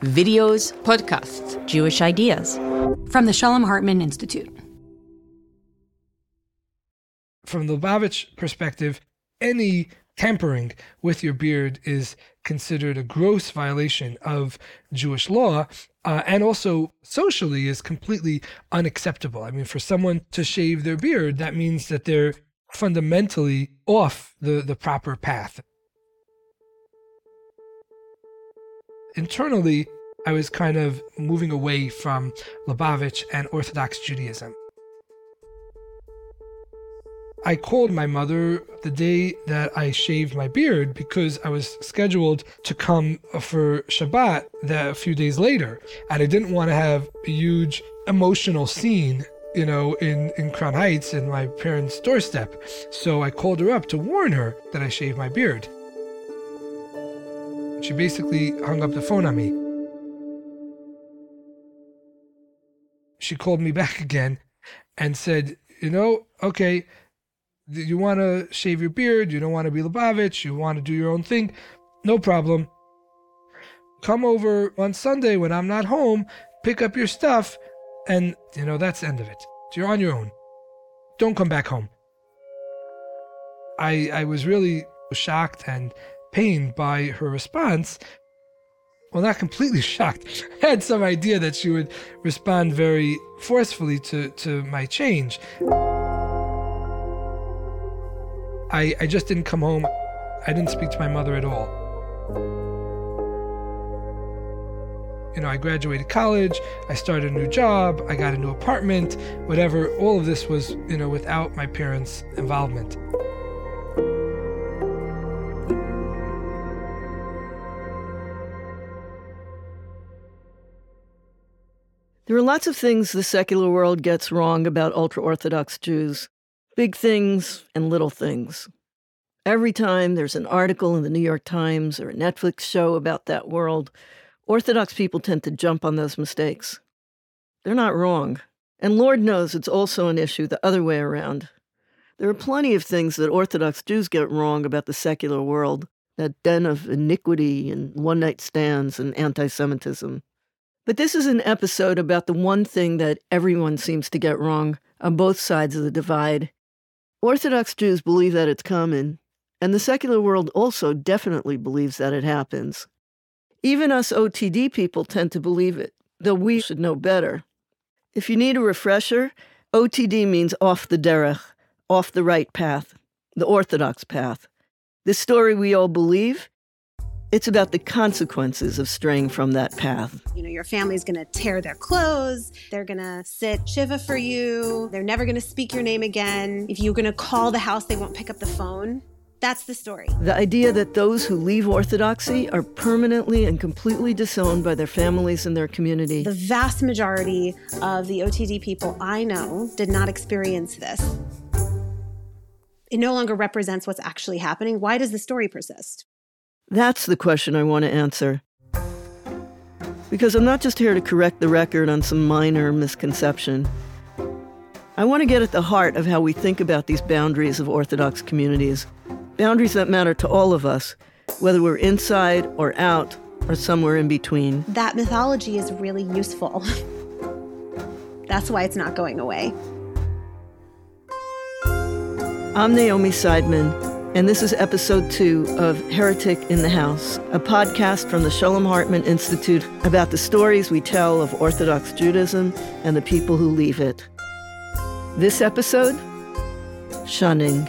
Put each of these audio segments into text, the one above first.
videos, podcasts, Jewish ideas from the Shalom Hartman Institute. From the Lubavitch perspective, any tampering with your beard is considered a gross violation of Jewish law, uh, and also socially is completely unacceptable. I mean, for someone to shave their beard, that means that they're fundamentally off the, the proper path. Internally, I was kind of moving away from Lubavitch and Orthodox Judaism. I called my mother the day that I shaved my beard because I was scheduled to come for Shabbat that a few days later. And I didn't want to have a huge emotional scene, you know, in, in Crown Heights in my parents' doorstep. So I called her up to warn her that I shaved my beard. She basically hung up the phone on me. She called me back again and said, You know, okay, you want to shave your beard, you don't want to be Lubavitch, you want to do your own thing, no problem. Come over on Sunday when I'm not home, pick up your stuff, and, you know, that's the end of it. You're on your own. Don't come back home. I, I was really shocked and pained by her response. Well, not completely shocked. I had some idea that she would respond very forcefully to, to my change. I, I just didn't come home. I didn't speak to my mother at all. You know, I graduated college, I started a new job, I got a new apartment, whatever. All of this was, you know, without my parents' involvement. There are lots of things the secular world gets wrong about ultra Orthodox Jews big things and little things. Every time there's an article in the New York Times or a Netflix show about that world, Orthodox people tend to jump on those mistakes. They're not wrong. And Lord knows it's also an issue the other way around. There are plenty of things that Orthodox Jews get wrong about the secular world that den of iniquity and one night stands and anti Semitism. But this is an episode about the one thing that everyone seems to get wrong on both sides of the divide Orthodox Jews believe that it's common, and the secular world also definitely believes that it happens. Even us OTD people tend to believe it, though we should know better. If you need a refresher, OTD means off the derech, off the right path, the orthodox path. This story we all believe it's about the consequences of straying from that path. You know, your family's going to tear their clothes. They're going to sit shiva for you. They're never going to speak your name again. If you're going to call the house, they won't pick up the phone. That's the story. The idea that those who leave Orthodoxy are permanently and completely disowned by their families and their community. The vast majority of the OTD people I know did not experience this. It no longer represents what's actually happening. Why does the story persist? That's the question I want to answer. Because I'm not just here to correct the record on some minor misconception. I want to get at the heart of how we think about these boundaries of Orthodox communities, boundaries that matter to all of us, whether we're inside or out or somewhere in between. That mythology is really useful. That's why it's not going away. I'm Naomi Seidman and this is episode two of Heretic in the House, a podcast from the Shalom Hartman Institute about the stories we tell of Orthodox Judaism and the people who leave it. This episode Shunning.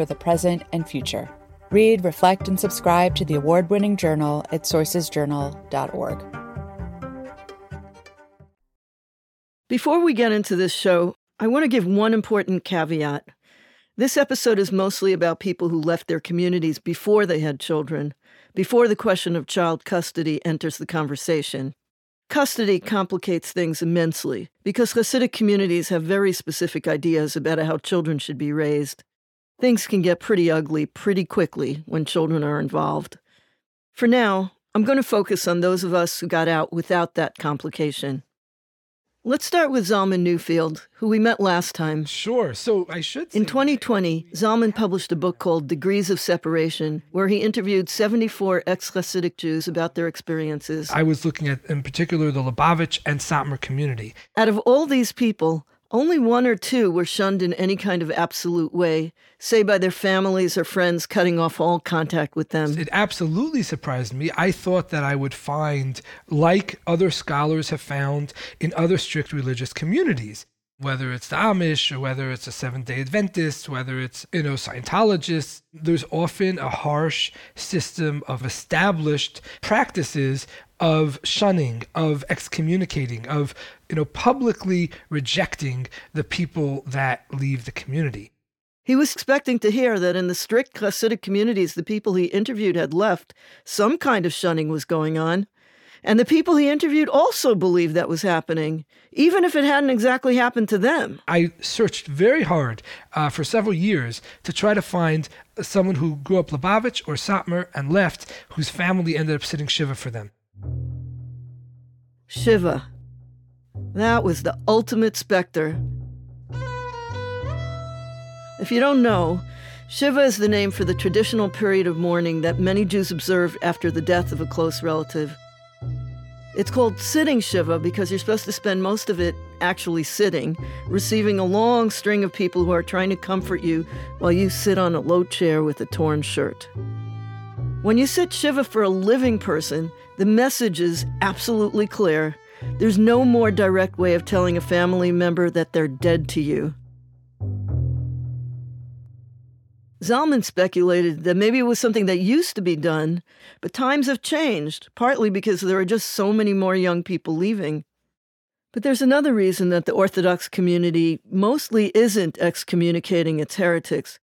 for the present and future. Read, reflect, and subscribe to the award winning journal at sourcesjournal.org. Before we get into this show, I want to give one important caveat. This episode is mostly about people who left their communities before they had children, before the question of child custody enters the conversation. Custody complicates things immensely because Hasidic communities have very specific ideas about how children should be raised. Things can get pretty ugly pretty quickly when children are involved. For now, I'm going to focus on those of us who got out without that complication. Let's start with Zalman Newfield, who we met last time. Sure. So I should. In 2020, Zalman published a book called Degrees of Separation, where he interviewed 74 ex Hasidic Jews about their experiences. I was looking at, in particular, the Lubavitch and Satmar community. Out of all these people, only one or two were shunned in any kind of absolute way, say by their families or friends cutting off all contact with them. It absolutely surprised me. I thought that I would find, like other scholars have found in other strict religious communities, whether it's the Amish or whether it's a Seventh day Adventist, whether it's, you know, Scientologists, there's often a harsh system of established practices of shunning, of excommunicating, of, you know, publicly rejecting the people that leave the community. He was expecting to hear that in the strict Hasidic communities the people he interviewed had left, some kind of shunning was going on. And the people he interviewed also believed that was happening, even if it hadn't exactly happened to them. I searched very hard uh, for several years to try to find someone who grew up Lubavitch or Satmar and left, whose family ended up sitting Shiva for them. Shiva. That was the ultimate specter. If you don't know, Shiva is the name for the traditional period of mourning that many Jews observe after the death of a close relative. It's called sitting Shiva because you're supposed to spend most of it actually sitting, receiving a long string of people who are trying to comfort you while you sit on a low chair with a torn shirt. When you sit Shiva for a living person, the message is absolutely clear. There's no more direct way of telling a family member that they're dead to you. Zalman speculated that maybe it was something that used to be done, but times have changed, partly because there are just so many more young people leaving. But there's another reason that the Orthodox community mostly isn't excommunicating its heretics.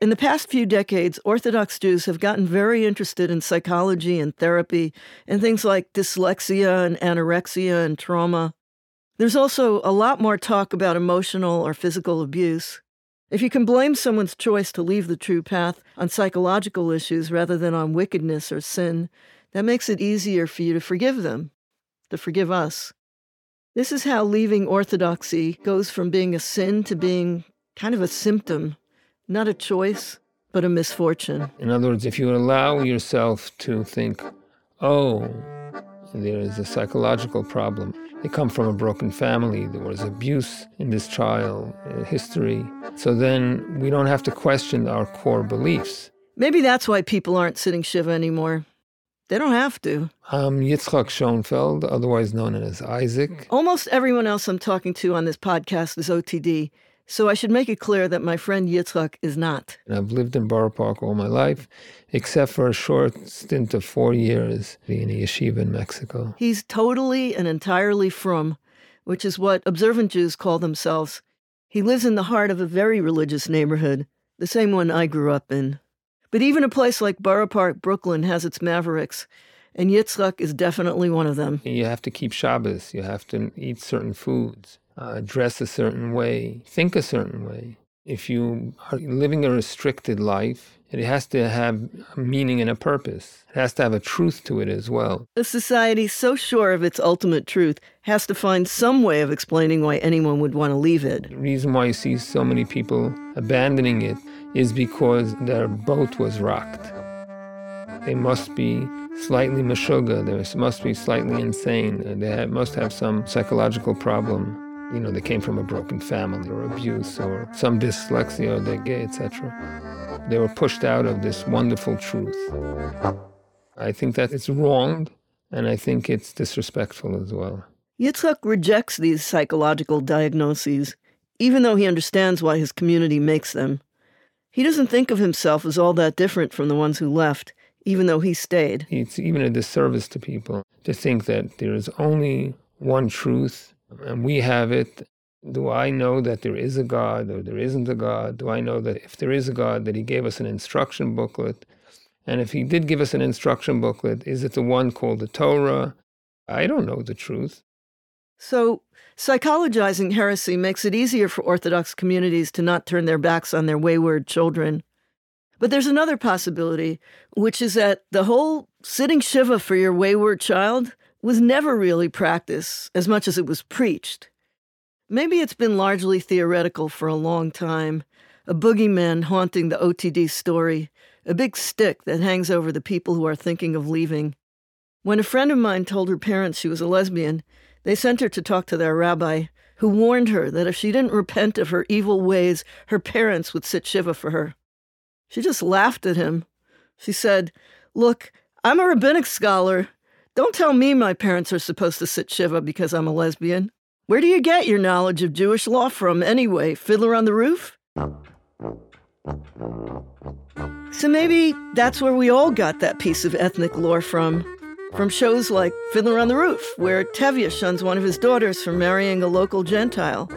In the past few decades, Orthodox Jews have gotten very interested in psychology and therapy and things like dyslexia and anorexia and trauma. There's also a lot more talk about emotional or physical abuse. If you can blame someone's choice to leave the true path on psychological issues rather than on wickedness or sin, that makes it easier for you to forgive them, to forgive us. This is how leaving orthodoxy goes from being a sin to being kind of a symptom, not a choice, but a misfortune. In other words, if you allow yourself to think, oh, there is a psychological problem, they come from a broken family, there was abuse in this child, uh, history, so then we don't have to question our core beliefs. Maybe that's why people aren't sitting Shiva anymore. They don't have to. I'm Yitzchak Schoenfeld, otherwise known as Isaac. Almost everyone else I'm talking to on this podcast is OTD, so I should make it clear that my friend Yitzchak is not. I've lived in Borough Park all my life, except for a short stint of four years in a yeshiva in Mexico. He's totally and entirely frum, which is what observant Jews call themselves. He lives in the heart of a very religious neighborhood, the same one I grew up in. But even a place like Borough Park, Brooklyn, has its mavericks, and Yitzchak is definitely one of them. You have to keep Shabbos, you have to eat certain foods, uh, dress a certain way, think a certain way. If you are living a restricted life, it has to have a meaning and a purpose. It has to have a truth to it as well. A society so sure of its ultimate truth has to find some way of explaining why anyone would want to leave it. The reason why you see so many people abandoning it is because their boat was rocked. They must be slightly meshuga, they must be slightly insane, they must have some psychological problem. You know, they came from a broken family or abuse or some dyslexia or they're gay, etc. They were pushed out of this wonderful truth. I think that it's wrong and I think it's disrespectful as well. Yitzchak rejects these psychological diagnoses, even though he understands why his community makes them. He doesn't think of himself as all that different from the ones who left, even though he stayed. It's even a disservice to people to think that there is only one truth and we have it. Do I know that there is a God or there isn't a God? Do I know that if there is a God, that He gave us an instruction booklet? And if He did give us an instruction booklet, is it the one called the Torah? I don't know the truth. So, psychologizing heresy makes it easier for Orthodox communities to not turn their backs on their wayward children. But there's another possibility, which is that the whole sitting Shiva for your wayward child was never really practiced as much as it was preached. Maybe it's been largely theoretical for a long time, a boogeyman haunting the OTD story, a big stick that hangs over the people who are thinking of leaving. When a friend of mine told her parents she was a lesbian, they sent her to talk to their rabbi, who warned her that if she didn't repent of her evil ways, her parents would sit Shiva for her. She just laughed at him. She said, Look, I'm a rabbinic scholar. Don't tell me my parents are supposed to sit Shiva because I'm a lesbian. Where do you get your knowledge of Jewish law from, anyway? Fiddler on the Roof? So maybe that's where we all got that piece of ethnic lore from. From shows like Fiddler on the Roof, where Tevye shuns one of his daughters for marrying a local Gentile.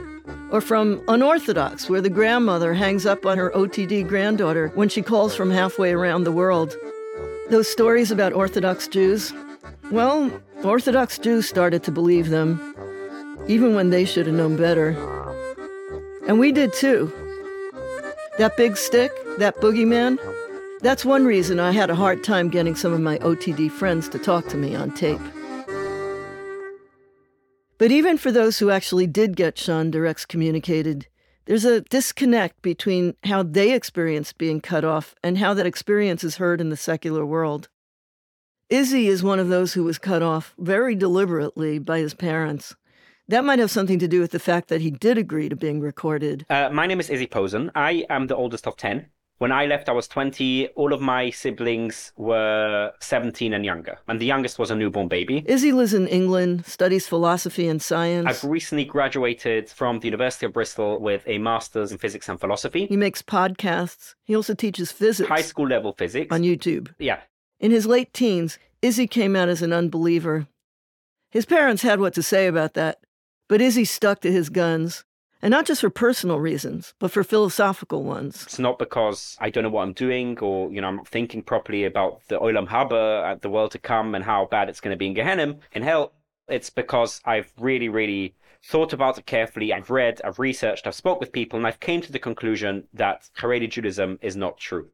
Or from Unorthodox, where the grandmother hangs up on her OTD granddaughter when she calls from halfway around the world. Those stories about Orthodox Jews, well, Orthodox Jews started to believe them even when they should have known better. And we did too. That big stick, that boogeyman, that's one reason I had a hard time getting some of my OTD friends to talk to me on tape. But even for those who actually did get shunned or excommunicated, there's a disconnect between how they experienced being cut off and how that experience is heard in the secular world. Izzy is one of those who was cut off very deliberately by his parents. That might have something to do with the fact that he did agree to being recorded. Uh, my name is Izzy Posen. I am the oldest of 10. When I left, I was 20. All of my siblings were 17 and younger, and the youngest was a newborn baby. Izzy lives in England, studies philosophy and science. I've recently graduated from the University of Bristol with a master's in physics and philosophy. He makes podcasts. He also teaches physics. High school level physics. On YouTube. Yeah. In his late teens, Izzy came out as an unbeliever. His parents had what to say about that. But Izzy stuck to his guns, and not just for personal reasons, but for philosophical ones. It's not because I don't know what I'm doing or, you know, I'm not thinking properly about the Olam Haba, the world to come, and how bad it's going to be in Gehenna, in hell. It's because I've really, really thought about it carefully. I've read, I've researched, I've spoke with people, and I've came to the conclusion that Haredi Judaism is not true.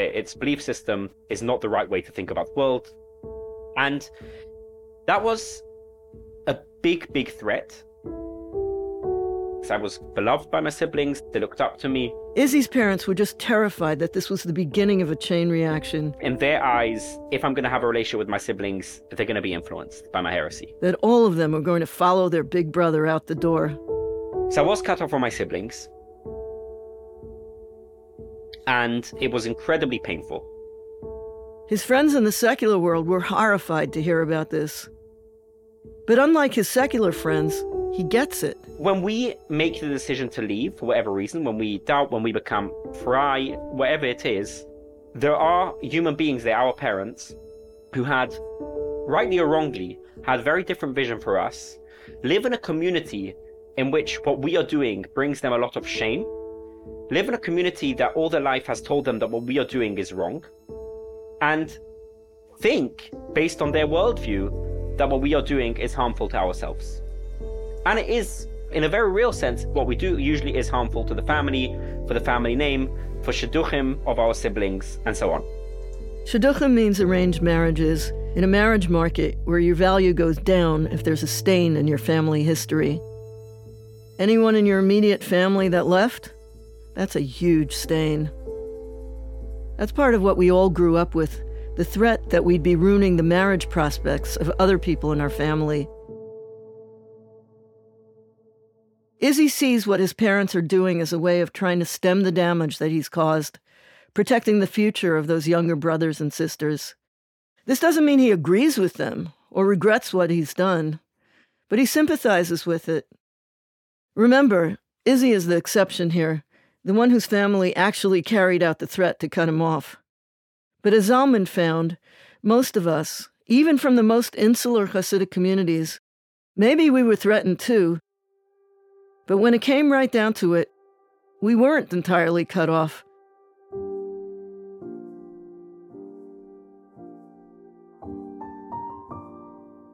Uh, its belief system is not the right way to think about the world. And that was a big, big threat. I was beloved by my siblings, they looked up to me. Izzy's parents were just terrified that this was the beginning of a chain reaction. In their eyes, if I'm going to have a relationship with my siblings, they're going to be influenced by my heresy. That all of them are going to follow their big brother out the door. So I was cut off from my siblings. And it was incredibly painful. His friends in the secular world were horrified to hear about this. But unlike his secular friends, he gets it. When we make the decision to leave for whatever reason, when we doubt, when we become frei, whatever it is, there are human beings there, our parents, who had, rightly or wrongly, had a very different vision for us, live in a community in which what we are doing brings them a lot of shame, live in a community that all their life has told them that what we are doing is wrong, and think, based on their worldview, that what we are doing is harmful to ourselves. And it is, in a very real sense, what we do usually is harmful to the family, for the family name, for shidduchim of our siblings, and so on. Shidduchim means arranged marriages in a marriage market where your value goes down if there's a stain in your family history. Anyone in your immediate family that left? That's a huge stain. That's part of what we all grew up with the threat that we'd be ruining the marriage prospects of other people in our family. Izzy sees what his parents are doing as a way of trying to stem the damage that he's caused, protecting the future of those younger brothers and sisters. This doesn't mean he agrees with them or regrets what he's done, but he sympathizes with it. Remember, Izzy is the exception here, the one whose family actually carried out the threat to cut him off. But as Zalman found, most of us, even from the most insular Hasidic communities, Maybe we were threatened too. But when it came right down to it, we weren't entirely cut off.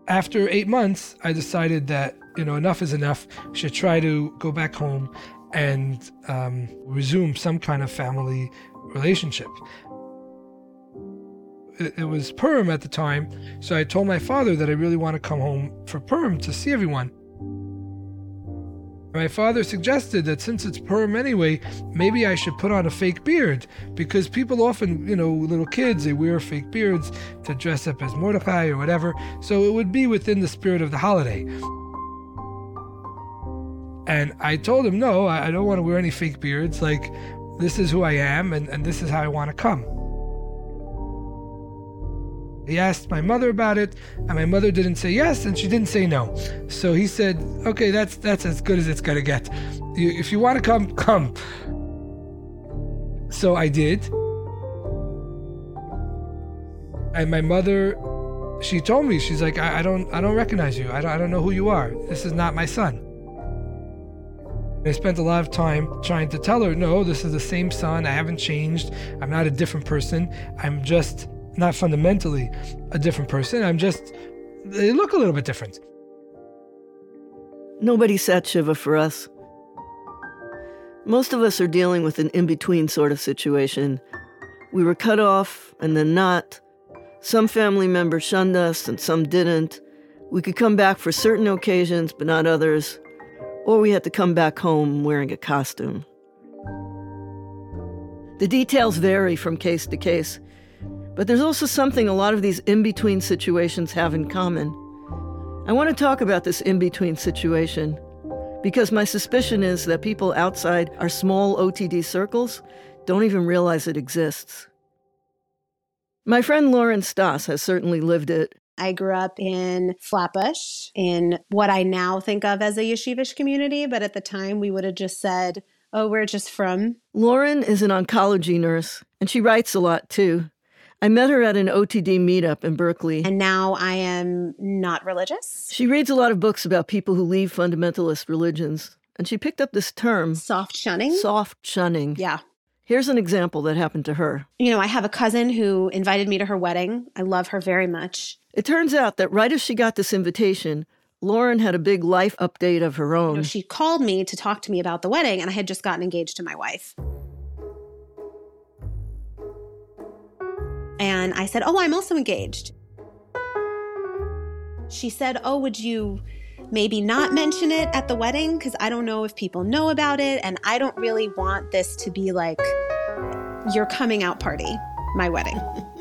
After eight months, I decided that, you know, enough is enough. I should try to go back home and um, resume some kind of family relationship. It, it was Purim at the time, so I told my father that I really want to come home for Purim to see everyone. My father suggested that since it's Purim anyway, maybe I should put on a fake beard because people often, you know, little kids, they wear fake beards to dress up as Mordecai or whatever, so it would be within the spirit of the holiday. And I told him, no, I don't want to wear any fake beards. Like, this is who I am, and, and this is how I want to come. He asked my mother about it, and my mother didn't say yes, and she didn't say no. So he said, "Okay, that's that's as good as it's gonna get. You, if you want to come, come." So I did, and my mother, she told me, she's like, "I, I don't, I don't recognize you. I don't, I don't know who you are. This is not my son." I spent a lot of time trying to tell her, no, this is the same son. I haven't changed. I'm not a different person. I'm just not fundamentally a different person. I'm just, they look a little bit different. Nobody sat Shiva for us. Most of us are dealing with an in between sort of situation. We were cut off and then not. Some family members shunned us and some didn't. We could come back for certain occasions, but not others. Or we had to come back home wearing a costume. The details vary from case to case, but there's also something a lot of these in between situations have in common. I want to talk about this in between situation because my suspicion is that people outside our small OTD circles don't even realize it exists. My friend Lauren Stoss has certainly lived it. I grew up in Flatbush, in what I now think of as a yeshivish community, but at the time we would have just said, oh, we're just frum. Lauren is an oncology nurse, and she writes a lot too. I met her at an OTD meetup in Berkeley. And now I am not religious. She reads a lot of books about people who leave fundamentalist religions. And she picked up this term soft shunning. Soft shunning. Yeah. Here's an example that happened to her. You know, I have a cousin who invited me to her wedding. I love her very much. It turns out that right as she got this invitation, Lauren had a big life update of her own. You know, she called me to talk to me about the wedding, and I had just gotten engaged to my wife. And I said, Oh, I'm also engaged. She said, Oh, would you maybe not mention it at the wedding? Because I don't know if people know about it. And I don't really want this to be like your coming out party, my wedding.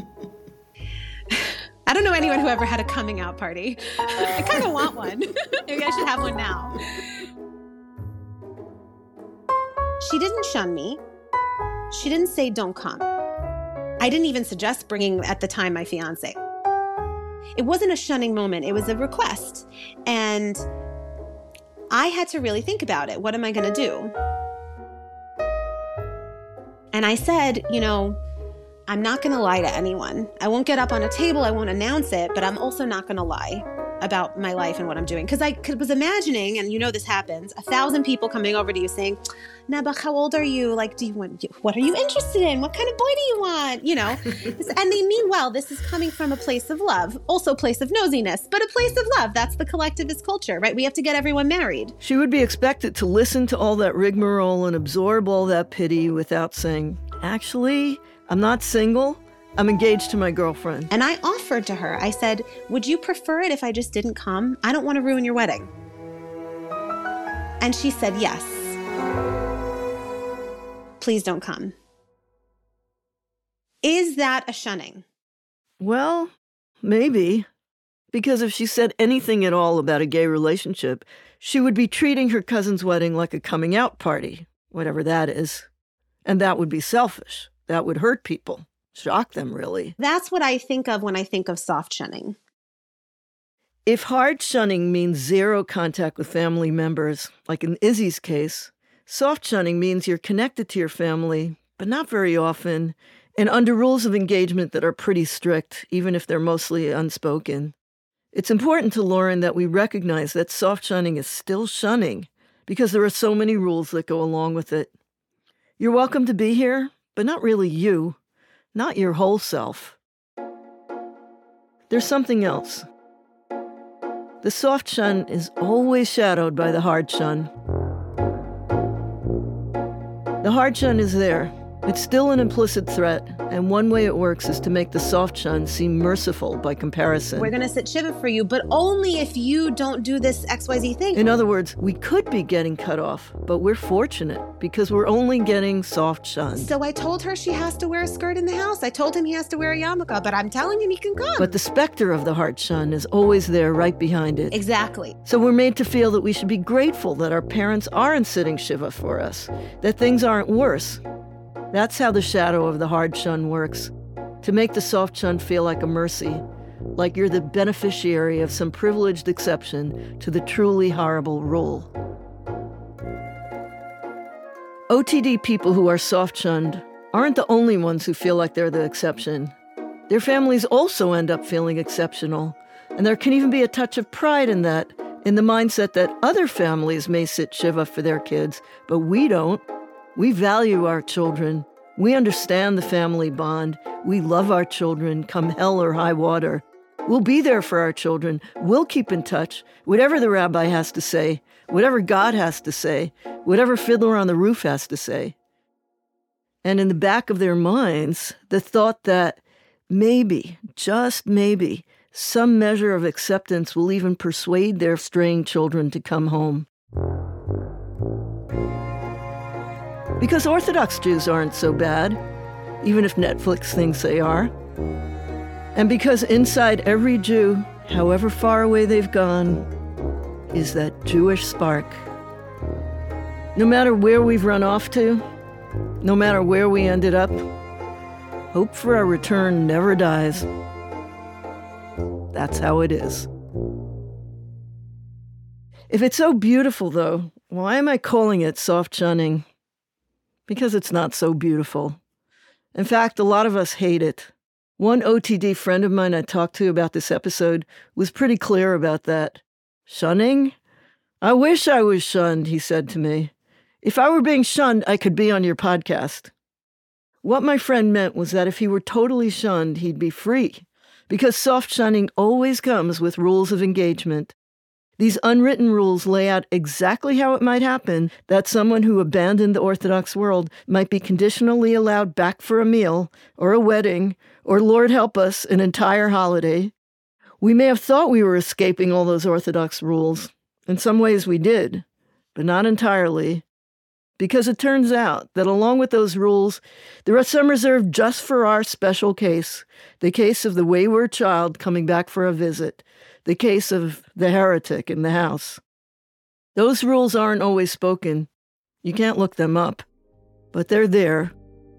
I don't know anyone who ever had a coming out party. I kind of want one. maybe I should have one now. She didn't shun me. She didn't say, Don't come. I didn't even suggest bringing at the time my fiance. It wasn't a shunning moment, it was a request. And I had to really think about it. What am I going to do? And I said, you know, I'm not going to lie to anyone. I won't get up on a table, I won't announce it, but I'm also not going to lie about my life and what I'm doing. Because I was imagining, and you know this happens, a thousand people coming over to you saying, Nebuch, how old are you? Like, do you want, what are you interested in? What kind of boy do you want? You know, and they mean well. This is coming from a place of love, also a place of nosiness, but a place of love. That's the collectivist culture, right? We have to get everyone married. She would be expected to listen to all that rigmarole and absorb all that pity without saying, actually, I'm not single. I'm engaged to my girlfriend. And I offered to her, I said, Would you prefer it if I just didn't come? I don't want to ruin your wedding. And she said, Yes. Please don't come. Is that a shunning? Well, maybe. Because if she said anything at all about a gay relationship, she would be treating her cousin's wedding like a coming out party, whatever that is. And that would be selfish. That would hurt people shock them, really. That's what I think of when I think of soft shunning. If hard shunning means zero contact with family members, like in Izzy's case, soft shunning means you're connected to your family, but not very often, and under rules of engagement that are pretty strict, even if they're mostly unspoken. It's important to Lauren that we recognize that soft shunning is still shunning because there are so many rules that go along with it. You're welcome to be here, but not really you, not your whole self. There's something else. The soft shun is always shadowed by the hard shun. The hard shun is there, it's still an implicit threat, and one way it works is to make the soft shun seem merciful by comparison. We're going to sit Shiva for you, but only if you don't do this XYZ thing. In other words, we could be getting cut off, but we're fortunate because we're only getting soft shun. So I told her she has to wear a skirt in the house. I told him he has to wear a yarmulke, but I'm telling him he can come. But the specter of the hard shun is always there right behind it. Exactly. So we're made to feel that we should be grateful that our parents aren't sitting Shiva for us, that things aren't worse. That's how the shadow of the hard shun works to make the soft shun feel like a mercy, like you're the beneficiary of some privileged exception to the truly horrible rule. OTD people who are soft shunned aren't the only ones who feel like they're the exception. Their families also end up feeling exceptional, and there can even be a touch of pride in that, in the mindset that other families may sit Shiva for their kids, but we don't. We value our children. We understand the family bond. We love our children, come hell or high water. We'll be there for our children. We'll keep in touch. Whatever the rabbi has to say, whatever God has to say, whatever Fiddler on the Roof has to say. And in the back of their minds, the thought that maybe, just maybe, some measure of acceptance will even persuade their straying children to come home. Because Orthodox Jews aren't so bad, even if Netflix thinks they are. And because inside every Jew, however far away they've gone, is that Jewish spark. No matter where we've run off to, no matter where we ended up, hope for our return never dies. That's how it is. If it's so beautiful, though, why am I calling it soft shunning? Because it's not so beautiful. In fact, a lot of us hate it. One OTD friend of mine I talked to about this episode was pretty clear about that. Shunning? I wish I was shunned, he said to me. If I were being shunned, I could be on your podcast. What my friend meant was that if he were totally shunned, he'd be free, because soft shunning always comes with rules of engagement. These unwritten rules lay out exactly how it might happen that someone who abandoned the Orthodox world might be conditionally allowed back for a meal, or a wedding, or Lord help us, an entire holiday. We may have thought we were escaping all those Orthodox rules. In some ways, we did, but not entirely. Because it turns out that along with those rules, there are some reserved just for our special case the case of the wayward child coming back for a visit the case of the heretic in the house. Those rules aren't always spoken. You can't look them up, but they're there,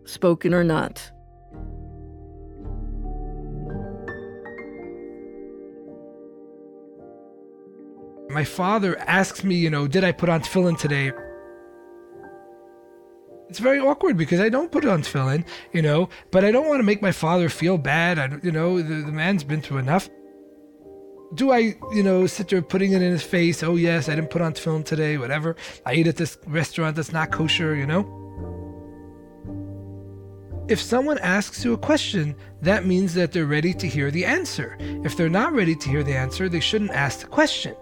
spoken or not. My father asks me, you know, did I put on tefillin today? It's very awkward because I don't put on tefillin, you know, but I don't want to make my father feel bad. I, you know, the, the man's been through enough do I, you know, sit there putting it in his face? Oh, yes, I didn't put on film today, whatever. I ate at this restaurant that's not kosher, you know? If someone asks you a question, that means that they're ready to hear the answer. If they're not ready to hear the answer, they shouldn't ask the question.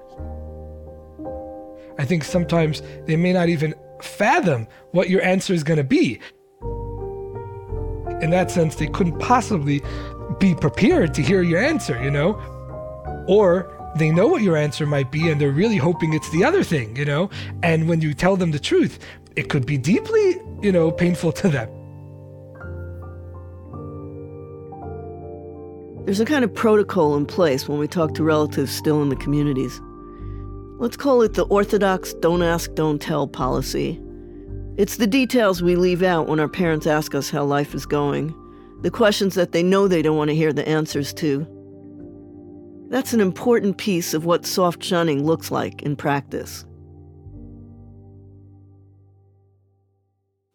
I think sometimes they may not even fathom what your answer is going to be. In that sense, they couldn't possibly be prepared to hear your answer, you know? Or they know what your answer might be and they're really hoping it's the other thing, you know? And when you tell them the truth, it could be deeply, you know, painful to them. There's a kind of protocol in place when we talk to relatives still in the communities. Let's call it the Orthodox don't ask, don't tell policy. It's the details we leave out when our parents ask us how life is going, the questions that they know they don't want to hear the answers to. That's an important piece of what soft shunning looks like in practice.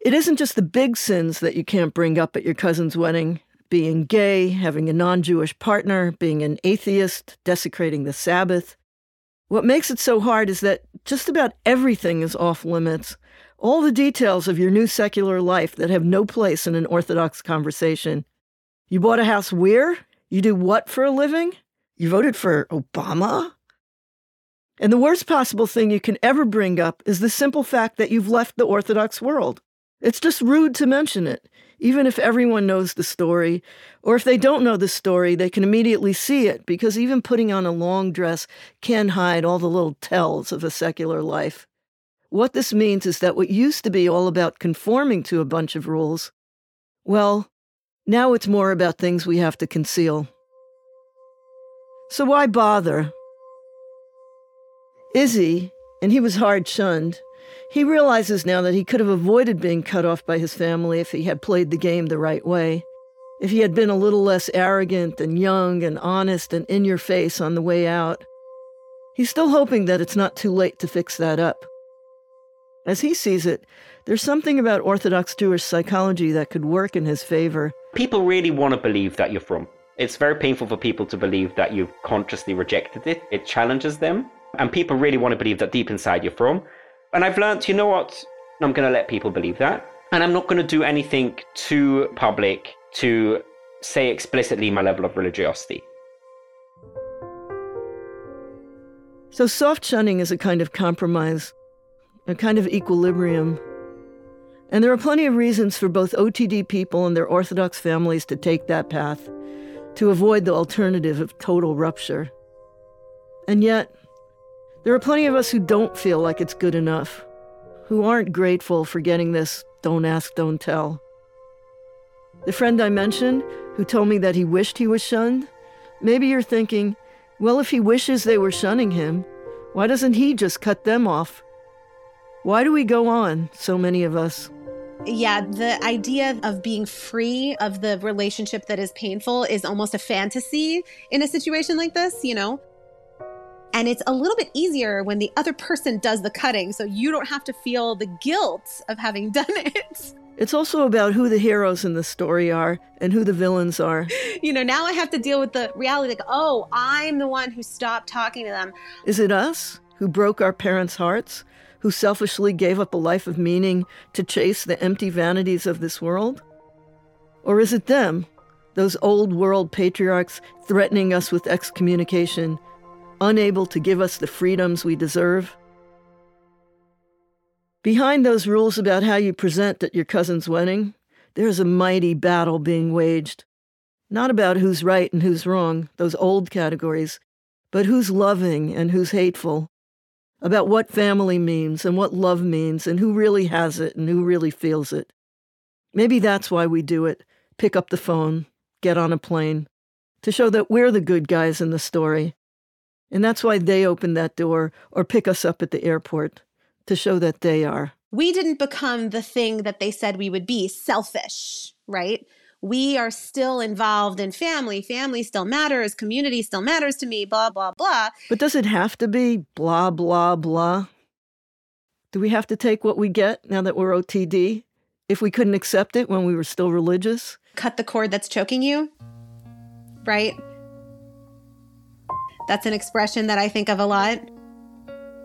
It isn't just the big sins that you can't bring up at your cousin's wedding. being gay, having a non Jewish partner, being an atheist, desecrating the Sabbath. What makes it so hard is that just about everything is off limits. All the details of your new secular life that have no place in an Orthodox conversation. You bought a house where? You do what for a living? You voted for Obama? And the worst possible thing you can ever bring up is the simple fact that you've left the Orthodox world. It's just rude to mention it, even if everyone knows the story. Or if they don't know the story, they can immediately see it, because even putting on a long dress can hide all the little tells of a secular life. What this means is that what used to be all about conforming to a bunch of rules, well, now it's more about things we have to conceal. So why bother? Izzy, and he was hard shunned, he realizes now that he could have avoided being cut off by his family if he had played the game the right way. If he had been a little less arrogant and young and honest and in your face on the way out. He's still hoping that it's not too late to fix that up. As he sees it, there's something about Orthodox Jewish psychology that could work in his favor. People really want to believe that you're frum. It's very painful for people to believe that you've consciously rejected it. It challenges them. And people really want to believe that deep inside you're frum. And I've learned, you know what? I'm going to let people believe that. And I'm not going to do anything too public to say explicitly my level of religiosity. So, soft shunning is a kind of compromise, a kind of equilibrium. And there are plenty of reasons for both OTD people and their Orthodox families to take that path, to avoid the alternative of total rupture. And yet, there are plenty of us who don't feel like it's good enough, who aren't grateful for getting this don't ask, don't tell. The friend I mentioned, who told me that he wished he was shunned, maybe you're thinking, well, if he wishes they were shunning him, why doesn't he just cut them off? Why do we go on, so many of us? Yeah, the idea of being free of the relationship that is painful is almost a fantasy in a situation like this, you know? And it's a little bit easier when the other person does the cutting, so you don't have to feel the guilt of having done it. It's also about who the heroes in the story are and who the villains are. You know, now I have to deal with the reality like, oh, I'm the one who stopped talking to them. Is it us who broke our parents' hearts, who selfishly gave up a life of meaning to chase the empty vanities of this world? Or is it them, those old world patriarchs threatening us with excommunication unable to give us the freedoms we deserve? Behind those rules about how you present at your cousin's wedding, there's a mighty battle being waged. Not about who's right and who's wrong, those old categories, but who's loving and who's hateful. About what family means and what love means and who really has it and who really feels it. Maybe that's why we do it pick up the phone, get on a plane, to show that we're the good guys in the story and that's why they open that door or pick us up at the airport to show that they are. We didn't become the thing that they said we would be selfish, right? We are still involved in family. Family still matters. Community still matters to me, blah, blah, blah. But does it have to be blah, blah, blah? Do we have to take what we get now that we're OTD? If we couldn't accept it when we were still religious? Cut the cord that's choking you, right? That's an expression that I think of a lot.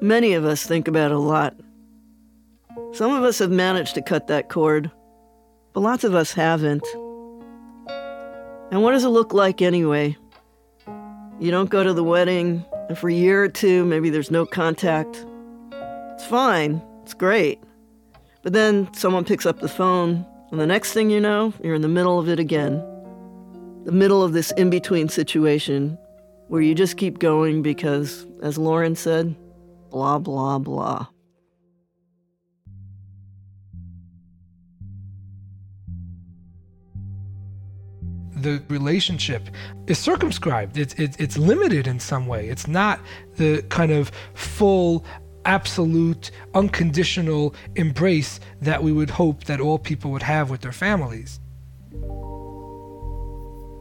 Many of us think about a lot. Some of us have managed to cut that cord, but lots of us haven't. And what does it look like anyway? You don't go to the wedding, and for a year or two, maybe there's no contact. It's fine, it's great. But then someone picks up the phone, and the next thing you know, you're in the middle of it again. The middle of this in between situation where you just keep going because, as Lauren said, blah, blah, blah. The relationship is circumscribed. It's, it's it's limited in some way. It's not the kind of full, absolute, unconditional embrace that we would hope that all people would have with their families.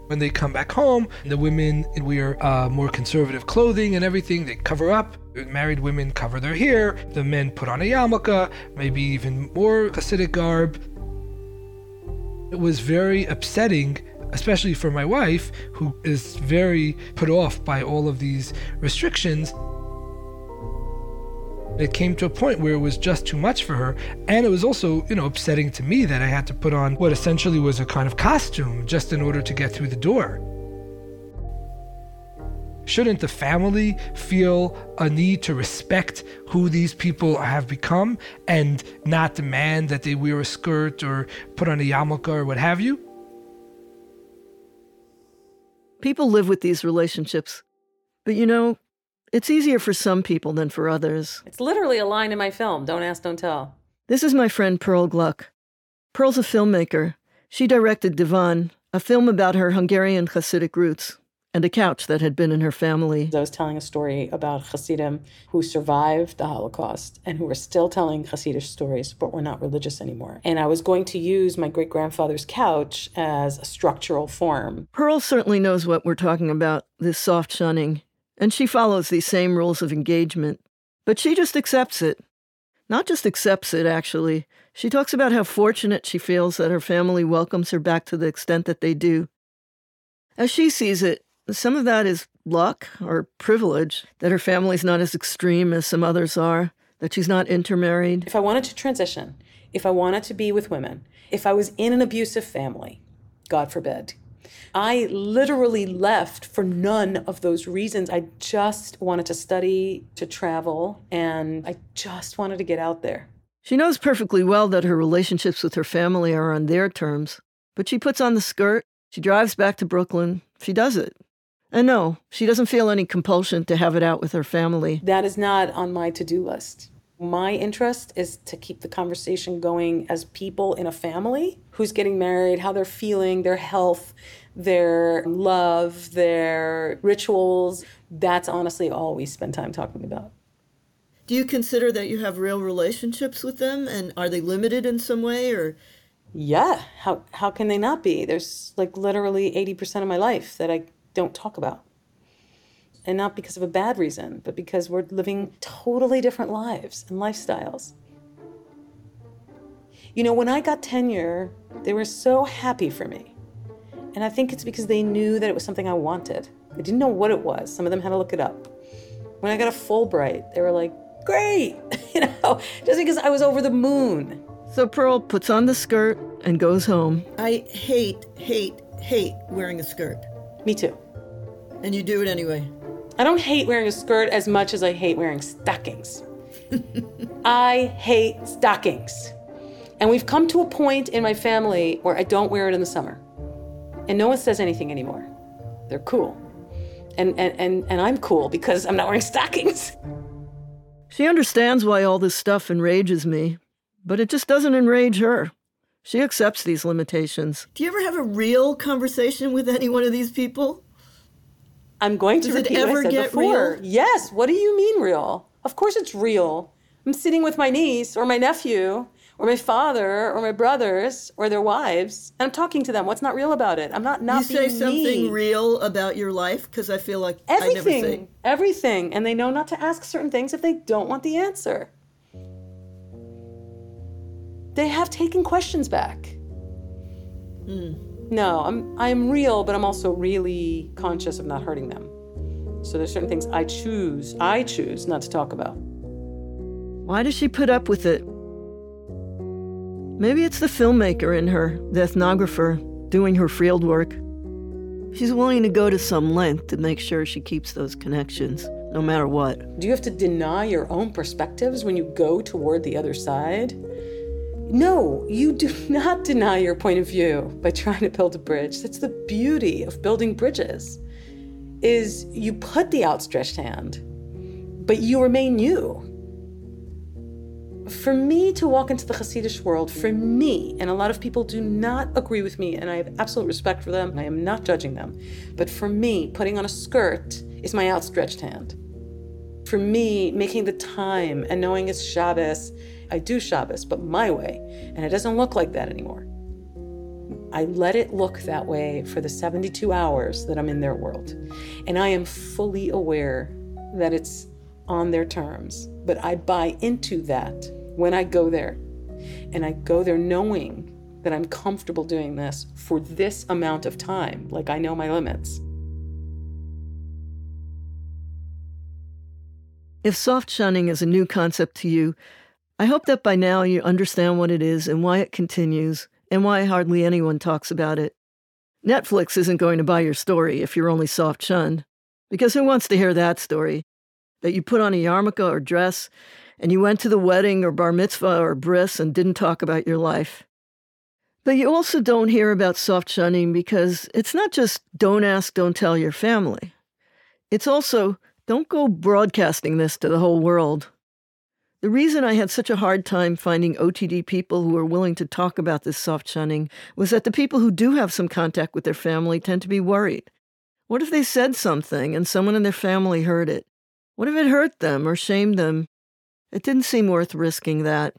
When they come back home, the women wear uh, more conservative clothing and everything. They cover up. Married women cover their hair. The men put on a yarmulke, maybe even more Hasidic garb. It was very upsetting especially for my wife, who is very put off by all of these restrictions. It came to a point where it was just too much for her, and it was also, you know, upsetting to me that I had to put on what essentially was a kind of costume just in order to get through the door. Shouldn't the family feel a need to respect who these people have become and not demand that they wear a skirt or put on a yarmulke or what have you? People live with these relationships. But you know, it's easier for some people than for others. It's literally a line in my film Don't Ask, Don't Tell. This is my friend Pearl Gluck. Pearl's a filmmaker. She directed Divan, a film about her Hungarian Hasidic roots and a couch that had been in her family. I was telling a story about Hasidim who survived the Holocaust and who were still telling Hasidic stories, but were not religious anymore. And I was going to use my great grandfather's couch as a structural form. Pearl certainly knows what we're talking about this soft shunning, and she follows these same rules of engagement. But she just accepts it. Not just accepts it, actually. She talks about how fortunate she feels that her family welcomes her back to the extent that they do. As she sees it, some of that is luck or privilege that her family's not as extreme as some others are, that she's not intermarried. If I wanted to transition, if I wanted to be with women, if I was in an abusive family, God forbid, I literally left for none of those reasons. I just wanted to study, to travel, and I just wanted to get out there. She knows perfectly well that her relationships with her family are on their terms, but she puts on the skirt, she drives back to Brooklyn, she does it. And no, she doesn't feel any compulsion to have it out with her family. That is not on my to do list. My interest is to keep the conversation going as people in a family who's getting married, how they're feeling, their health, their love, their rituals. That's honestly all we spend time talking about. Do you consider that you have real relationships with them and are they limited in some way or yeah, how how can they not be? There's like literally 80% of my life that I don't talk about. And not because of a bad reason, but because we're living totally different lives and lifestyles. You know, when I got tenure, they were so happy for me. And I think it's because they knew that it was something I wanted. They didn't know what it was. Some of them had to look it up. When I got a Fulbright, they were like, great, you know, just because I was over the moon. So Pearl puts on the skirt and goes home. I hate, hate, hate wearing a skirt. Me too. And you do it anyway. I don't hate wearing a skirt as much as I hate wearing stockings. I hate stockings. And we've come to a point in my family where I don't wear it in the summer. And no one says anything anymore. They're cool. And, and, and, and I'm cool because I'm not wearing stockings. She understands why all this stuff enrages me, but it just doesn't enrage her. She accepts these limitations. Do you ever have a real conversation with any one of these people? I'm going to Does repeat it ever what I said get before. real? Yes. What do you mean real? Of course it's real. I'm sitting with my niece or my nephew or my father or my brothers or their wives, and I'm talking to them. What's not real about it? I'm not not being real. you say something me. real about your life because I feel like I never Everything, everything, and they know not to ask certain things if they don't want the answer. They have taken questions back. Hmm. No, I'm I'm real, but I'm also really conscious of not hurting them. So there's certain things I choose, I choose not to talk about. Why does she put up with it? Maybe it's the filmmaker in her, the ethnographer, doing her field work. She's willing to go to some length to make sure she keeps those connections, no matter what. Do you have to deny your own perspectives when you go toward the other side? No, you do not deny your point of view by trying to build a bridge. That's the beauty of building bridges. Is you put the outstretched hand, but you remain you. For me to walk into the Hasidic world, for me, and a lot of people do not agree with me, and I have absolute respect for them, and I am not judging them, but for me, putting on a skirt is my outstretched hand. For me, making the time and knowing it's Shabbos, I do Shabbos, but my way, and it doesn't look like that anymore. I let it look that way for the 72 hours that I'm in their world. And I am fully aware that it's on their terms, but I buy into that when I go there. And I go there knowing that I'm comfortable doing this for this amount of time. Like I know my limits. If soft shunning is a new concept to you, I hope that by now you understand what it is and why it continues and why hardly anyone talks about it. Netflix isn't going to buy your story if you're only soft shunned, because who wants to hear that story? That you put on a yarmulke or dress and you went to the wedding or bar mitzvah or bris and didn't talk about your life. But you also don't hear about soft shunning because it's not just don't ask, don't tell your family. It's also don't go broadcasting this to the whole world. The reason I had such a hard time finding OTD people who were willing to talk about this soft shunning was that the people who do have some contact with their family tend to be worried. What if they said something and someone in their family heard it? What if it hurt them or shamed them? It didn't seem worth risking that.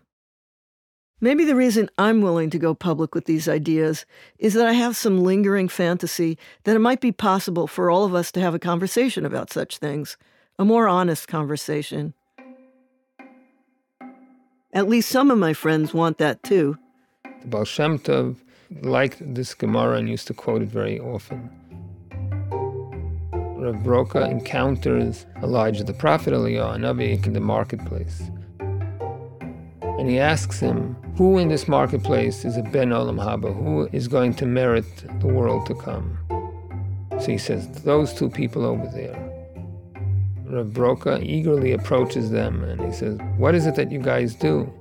Maybe the reason I'm willing to go public with these ideas is that I have some lingering fantasy that it might be possible for all of us to have a conversation about such things, a more honest conversation. At least some of my friends want that too. The Baal Shem Tov liked this Gemara and used to quote it very often. Rav Broka encounters Elijah the prophet Eliyahu Navi in the marketplace. And he asks him, Who in this marketplace is a Ben Olam Haba? Who is going to merit the world to come? So he says, Those two people over there. Rav Broka eagerly approaches them and he says, What is it that you guys do?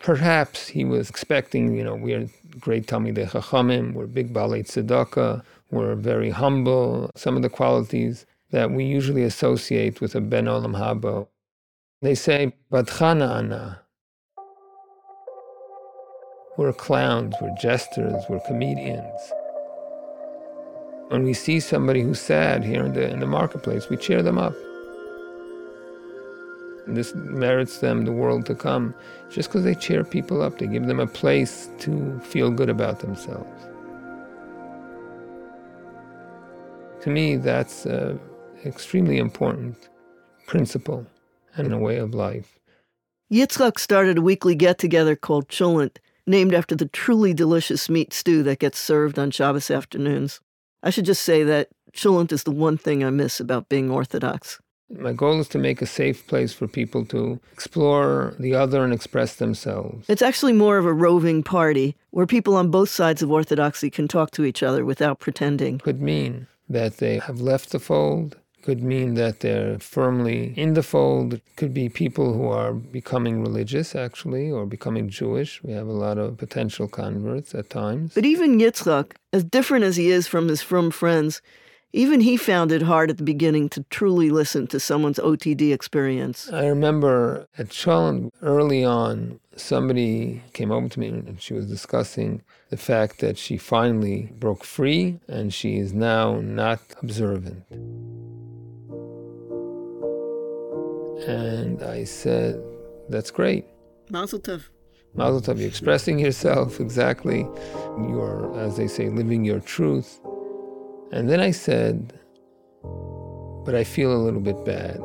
Perhaps he was expecting, you know, we're great Talmidei Chachamim, we're big Balei Tzedakah, we're very humble, some of the qualities that we usually associate with a Ben Olam Haba. They say, Badchana Ana, we're clowns, we're jesters, we're comedians. When we see somebody who's sad here in the, in the marketplace, we cheer them up. And this merits them the world to come just because they cheer people up. They give them a place to feel good about themselves. To me, that's an extremely important principle and a way of life. Yitzchak started a weekly get together called Cholent named after the truly delicious meat stew that gets served on Shabbos afternoons. I should just say that cholent is the one thing I miss about being Orthodox. My goal is to make a safe place for people to explore the other and express themselves. It's actually more of a roving party where people on both sides of Orthodoxy can talk to each other without pretending. Could mean that they have left the fold, could mean that they're firmly in the fold. It could be people who are becoming religious, actually, or becoming Jewish. We have a lot of potential converts at times. But even Yitzchak, as different as he is from his frum friends, even he found it hard at the beginning to truly listen to someone's OTD experience. I remember at Cholent early on, somebody came over to me and she was discussing the fact that she finally broke free and she is now not observant. And I said, That's great. Mazel tov. Mazel tov. You're expressing yourself exactly. You're, as they say, living your truth. And then I said, But I feel a little bit bad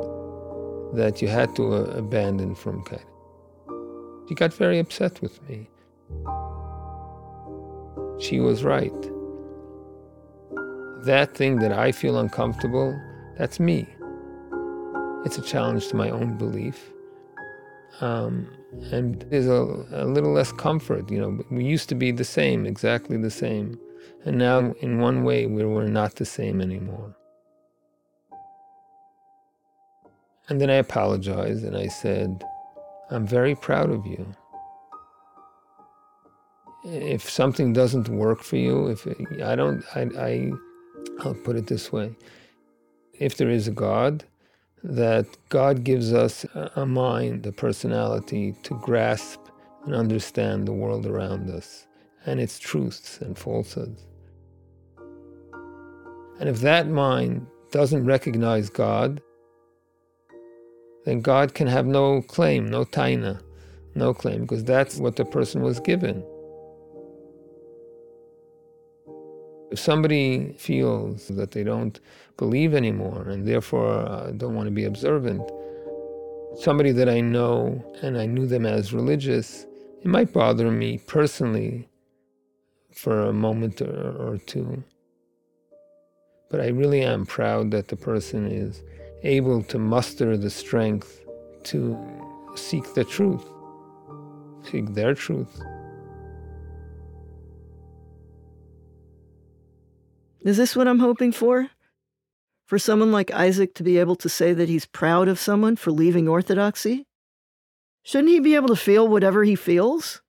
that you had to uh, abandon Frumkeit. She got very upset with me. She was right. That thing that I feel uncomfortable, that's me it's a challenge to my own belief. Um, and there's a, a, little less comfort. You know, we used to be the same, exactly the same. And now, in one way, we we're not the same anymore. And then I apologized and I said, I'm very proud of you. If something doesn't work for you, if I don't, I, I, I'll put it this way: if there is a God, that God gives us a mind, a personality to grasp and understand the world around us and its truths and falsehoods. And if that mind doesn't recognize God, then God can have no claim, no taina, no claim, because that's what the person was given. If somebody feels that they don't believe anymore and therefore uh, don't want to be observant, somebody that I know and I knew them as religious, it might bother me personally for a moment or, or two. But I really am proud that the person is able to muster the strength to seek the truth, seek their truth. Is this what I'm hoping for? For someone like Isaac to be able to say that he's proud of someone for leaving orthodoxy? Shouldn't he be able to feel whatever he feels?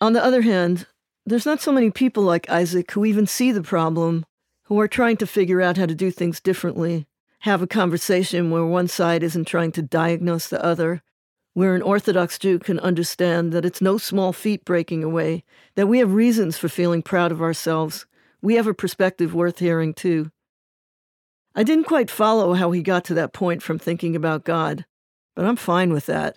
On the other hand, there's not so many people like Isaac who even see the problem, who are trying to figure out how to do things differently, have a conversation where one side isn't trying to diagnose the other, where an Orthodox Jew can understand that it's no small feat breaking away, that we have reasons for feeling proud of ourselves. We have a perspective worth hearing, too. I didn't quite follow how he got to that point from thinking about God, but I'm fine with that.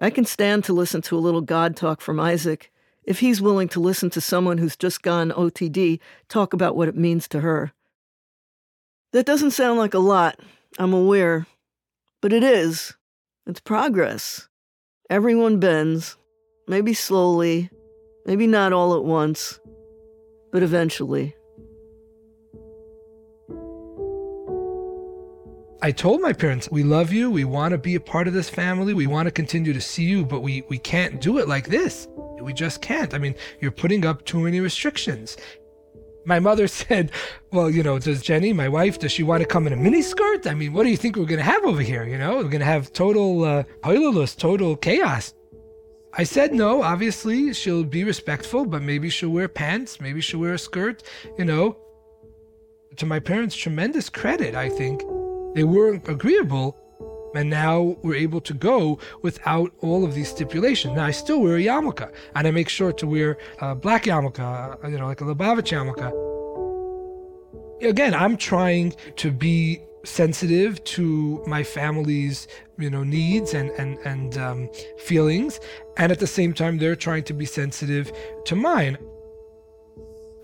I can stand to listen to a little God talk from Isaac if he's willing to listen to someone who's just gone OTD talk about what it means to her. That doesn't sound like a lot, I'm aware, but it is. It's progress. Everyone bends, maybe slowly, maybe not all at once, but eventually. I told my parents, we love you. We want to be a part of this family. We want to continue to see you, but we, we can't do it like this. We just can't. I mean, you're putting up too many restrictions. My mother said, Well, you know, does Jenny, my wife, does she want to come in a mini skirt? I mean, what do you think we're going to have over here? You know, we're going to have total uh, total chaos. I said no. Obviously, she'll be respectful, but maybe she'll wear pants. Maybe she'll wear a skirt. You know, to my parents' tremendous credit, I think they weren't agreeable, and now we're able to go without all of these stipulations. Now I still wear a yarmulke, and I make sure to wear a black yarmulke, uh, you know, like a Lubavitch yarmulke. Again, I'm trying to be sensitive to my family's you know needs and and and um, feelings and at the same time they're trying to be sensitive to mine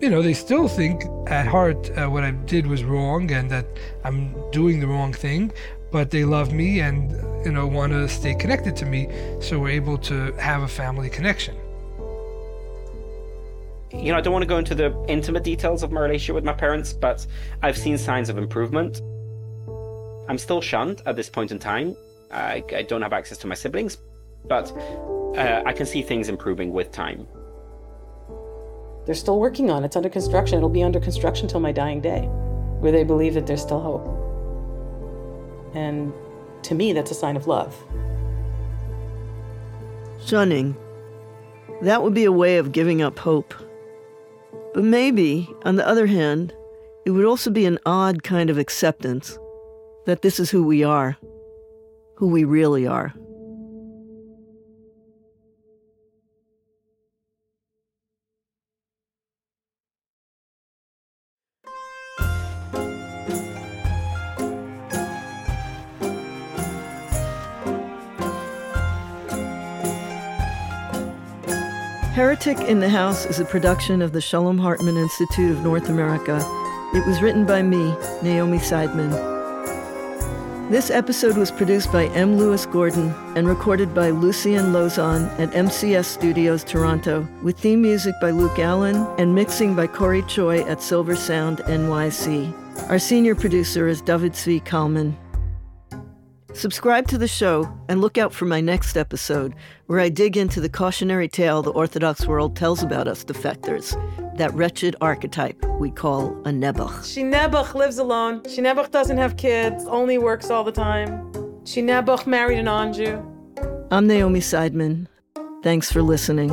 you know, they still think at heart uh, what I did was wrong and that I'm doing the wrong thing, but they love me and, you know, want to stay connected to me. So we're able to have a family connection. You know, I don't want to go into the intimate details of my relationship with my parents, but I've seen signs of improvement. I'm still shunned at this point in time. I, I don't have access to my siblings, but uh, I can see things improving with time. They're still working on it. It's under construction. It'll be under construction till my dying day, where they believe that there's still hope. And to me, that's a sign of love. Shunning. That would be a way of giving up hope. But maybe, on the other hand, it would also be an odd kind of acceptance that this is who we are, who we really are. Heretic in the House is a production of the Shalom Hartman Institute of North America. It was written by me, Naomi Seidman. This episode was produced by M. Louis Gordon and recorded by Lucien Lozon at MCS Studios Toronto, with theme music by Luke Allen and mixing by Cory Choy at Silver Sound NYC. Our senior producer is David Zvi Kalman. Subscribe to the show and look out for my next episode, where I dig into the cautionary tale the Orthodox world tells about us defectors, that wretched archetype we call a nebuch. She nebuch lives alone. She nebuch doesn't have kids, only works all the time. She nebuch married an non-Jew. I'm Naomi Seidman. Thanks for listening.